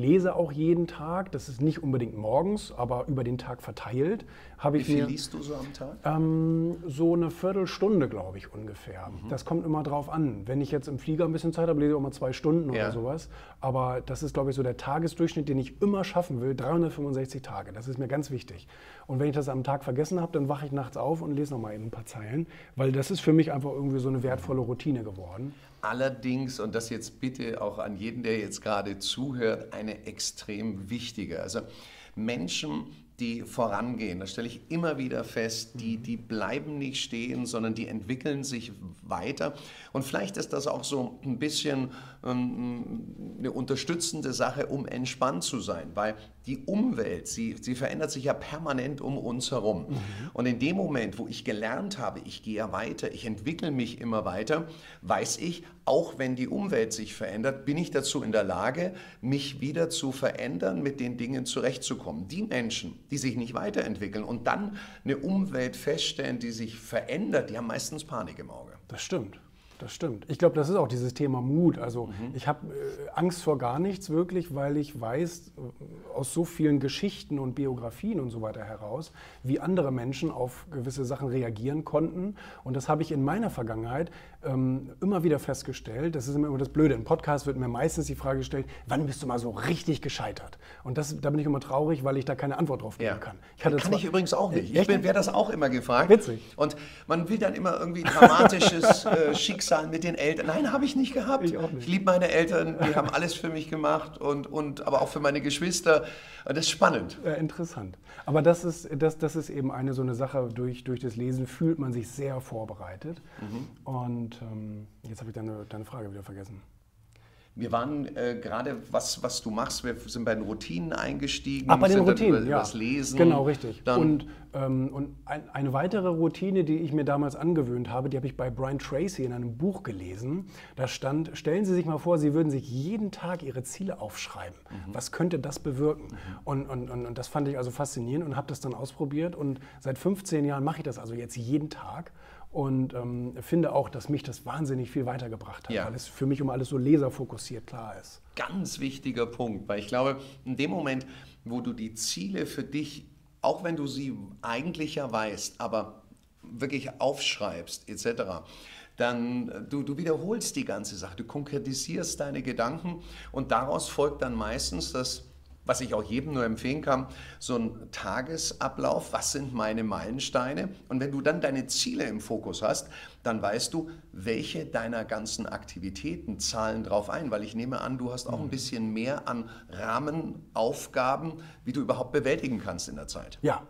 lese auch jeden Tag. Das ist nicht unbedingt morgens, aber über den Tag verteilt. Habe Wie ich viel mir liest du so am Tag? ähm, so eine Viertelstunde, glaube ich, ungefähr. Mhm. Das kommt immer drauf an. Wenn ich jetzt im Flieger ein bisschen Zeit habe, lese ich auch mal zwei Stunden Ja. oder sowas. Aber das ist, glaube ich, so der Tagesdurchschnitt, den ich immer schaffen will. 365 Tage. Das ist mir ganz wichtig. Und wenn ich das am Tag vergessen habe, dann wache ich nachts auf und lese noch mal eben ein paar Zeilen. Weil das ist für mich einfach irgendwie so eine wertvolle Routine geworden. Allerdings, und das jetzt bitte auch an jeden, der jetzt gerade zuhört, eine extrem wichtige. Also Menschen, die vorangehen, das stelle ich immer wieder fest, die, die bleiben nicht stehen, sondern die entwickeln sich weiter. Und vielleicht ist das auch so ein bisschen ähm, eine unterstützende Sache, um entspannt zu sein, weil die Umwelt, sie, sie verändert sich ja permanent um uns herum. Und in dem Moment, wo ich gelernt habe, ich gehe ja weiter, ich entwickle mich immer weiter, weiß ich, auch wenn die Umwelt sich verändert, bin ich dazu in der Lage, mich wieder zu verändern, mit den Dingen zurechtzukommen. Die Menschen, die sich nicht weiterentwickeln und dann eine Umwelt feststellen, die sich verändert, die haben meistens Panik im Auge. Das stimmt. Das stimmt. Ich glaube, das ist auch dieses Thema Mut. Also ich habe äh, Angst vor gar nichts wirklich, weil ich weiß äh, aus so vielen Geschichten und Biografien und so weiter heraus, wie andere Menschen auf gewisse Sachen reagieren konnten. Und das habe ich in meiner Vergangenheit ähm, immer wieder festgestellt. Das ist immer das Blöde. Im Podcast wird mir meistens die Frage gestellt, wann bist du mal so richtig gescheitert? Und das, da bin ich immer traurig, weil ich da keine Antwort drauf geben kann. Ich hatte kann zwar- ich übrigens auch nicht. Ich Echt? werde das auch immer gefragt. Witzig. Und man will dann immer irgendwie dramatisches äh, Schicksal mit den Eltern. Nein, habe ich nicht gehabt. Ich. Ich liebe meine Eltern, die haben alles für mich gemacht und, und aber auch für meine Geschwister. Und das ist spannend. Ja, interessant. Aber das ist, das, das ist eben eine so eine Sache, durch, durch das Lesen fühlt man sich sehr vorbereitet. Und ähm, jetzt habe ich deine, deine Frage wieder vergessen. Wir waren äh, gerade, was, was du machst, wir sind bei den Routinen eingestiegen. Ach, bei den Routinen, über, ja. Das Lesen. Genau, richtig. Dann, und ähm, und ein, eine weitere Routine, die ich mir damals angewöhnt habe, die habe ich bei Brian Tracy in einem Buch gelesen. Da stand, stellen Sie sich mal vor, Sie würden sich jeden Tag Ihre Ziele aufschreiben. Mhm. Was könnte das bewirken? Und, und, und, und das fand ich also faszinierend und habe das dann ausprobiert. Und seit 15 Jahren mache ich das also jetzt jeden Tag. Und ähm, finde auch, dass mich das wahnsinnig viel weitergebracht hat, Ja. weil es für mich immer alles so laserfokussiert klar ist. ganz wichtiger Punkt, weil ich glaube, in dem Moment, wo du die Ziele für dich, auch wenn du sie eigentlich ja weißt, aber wirklich aufschreibst etc., dann äh, du, du wiederholst die ganze Sache, du konkretisierst deine Gedanken und daraus folgt dann meistens das, was ich auch jedem nur empfehlen kann, so ein Tagesablauf, was sind meine Meilensteine? Und wenn du dann deine Ziele im Fokus hast, dann weißt du, welche deiner ganzen Aktivitäten zahlen drauf ein, weil ich nehme an, du hast auch ein bisschen mehr an Rahmenaufgaben, wie du überhaupt bewältigen kannst in der Zeit. Ja,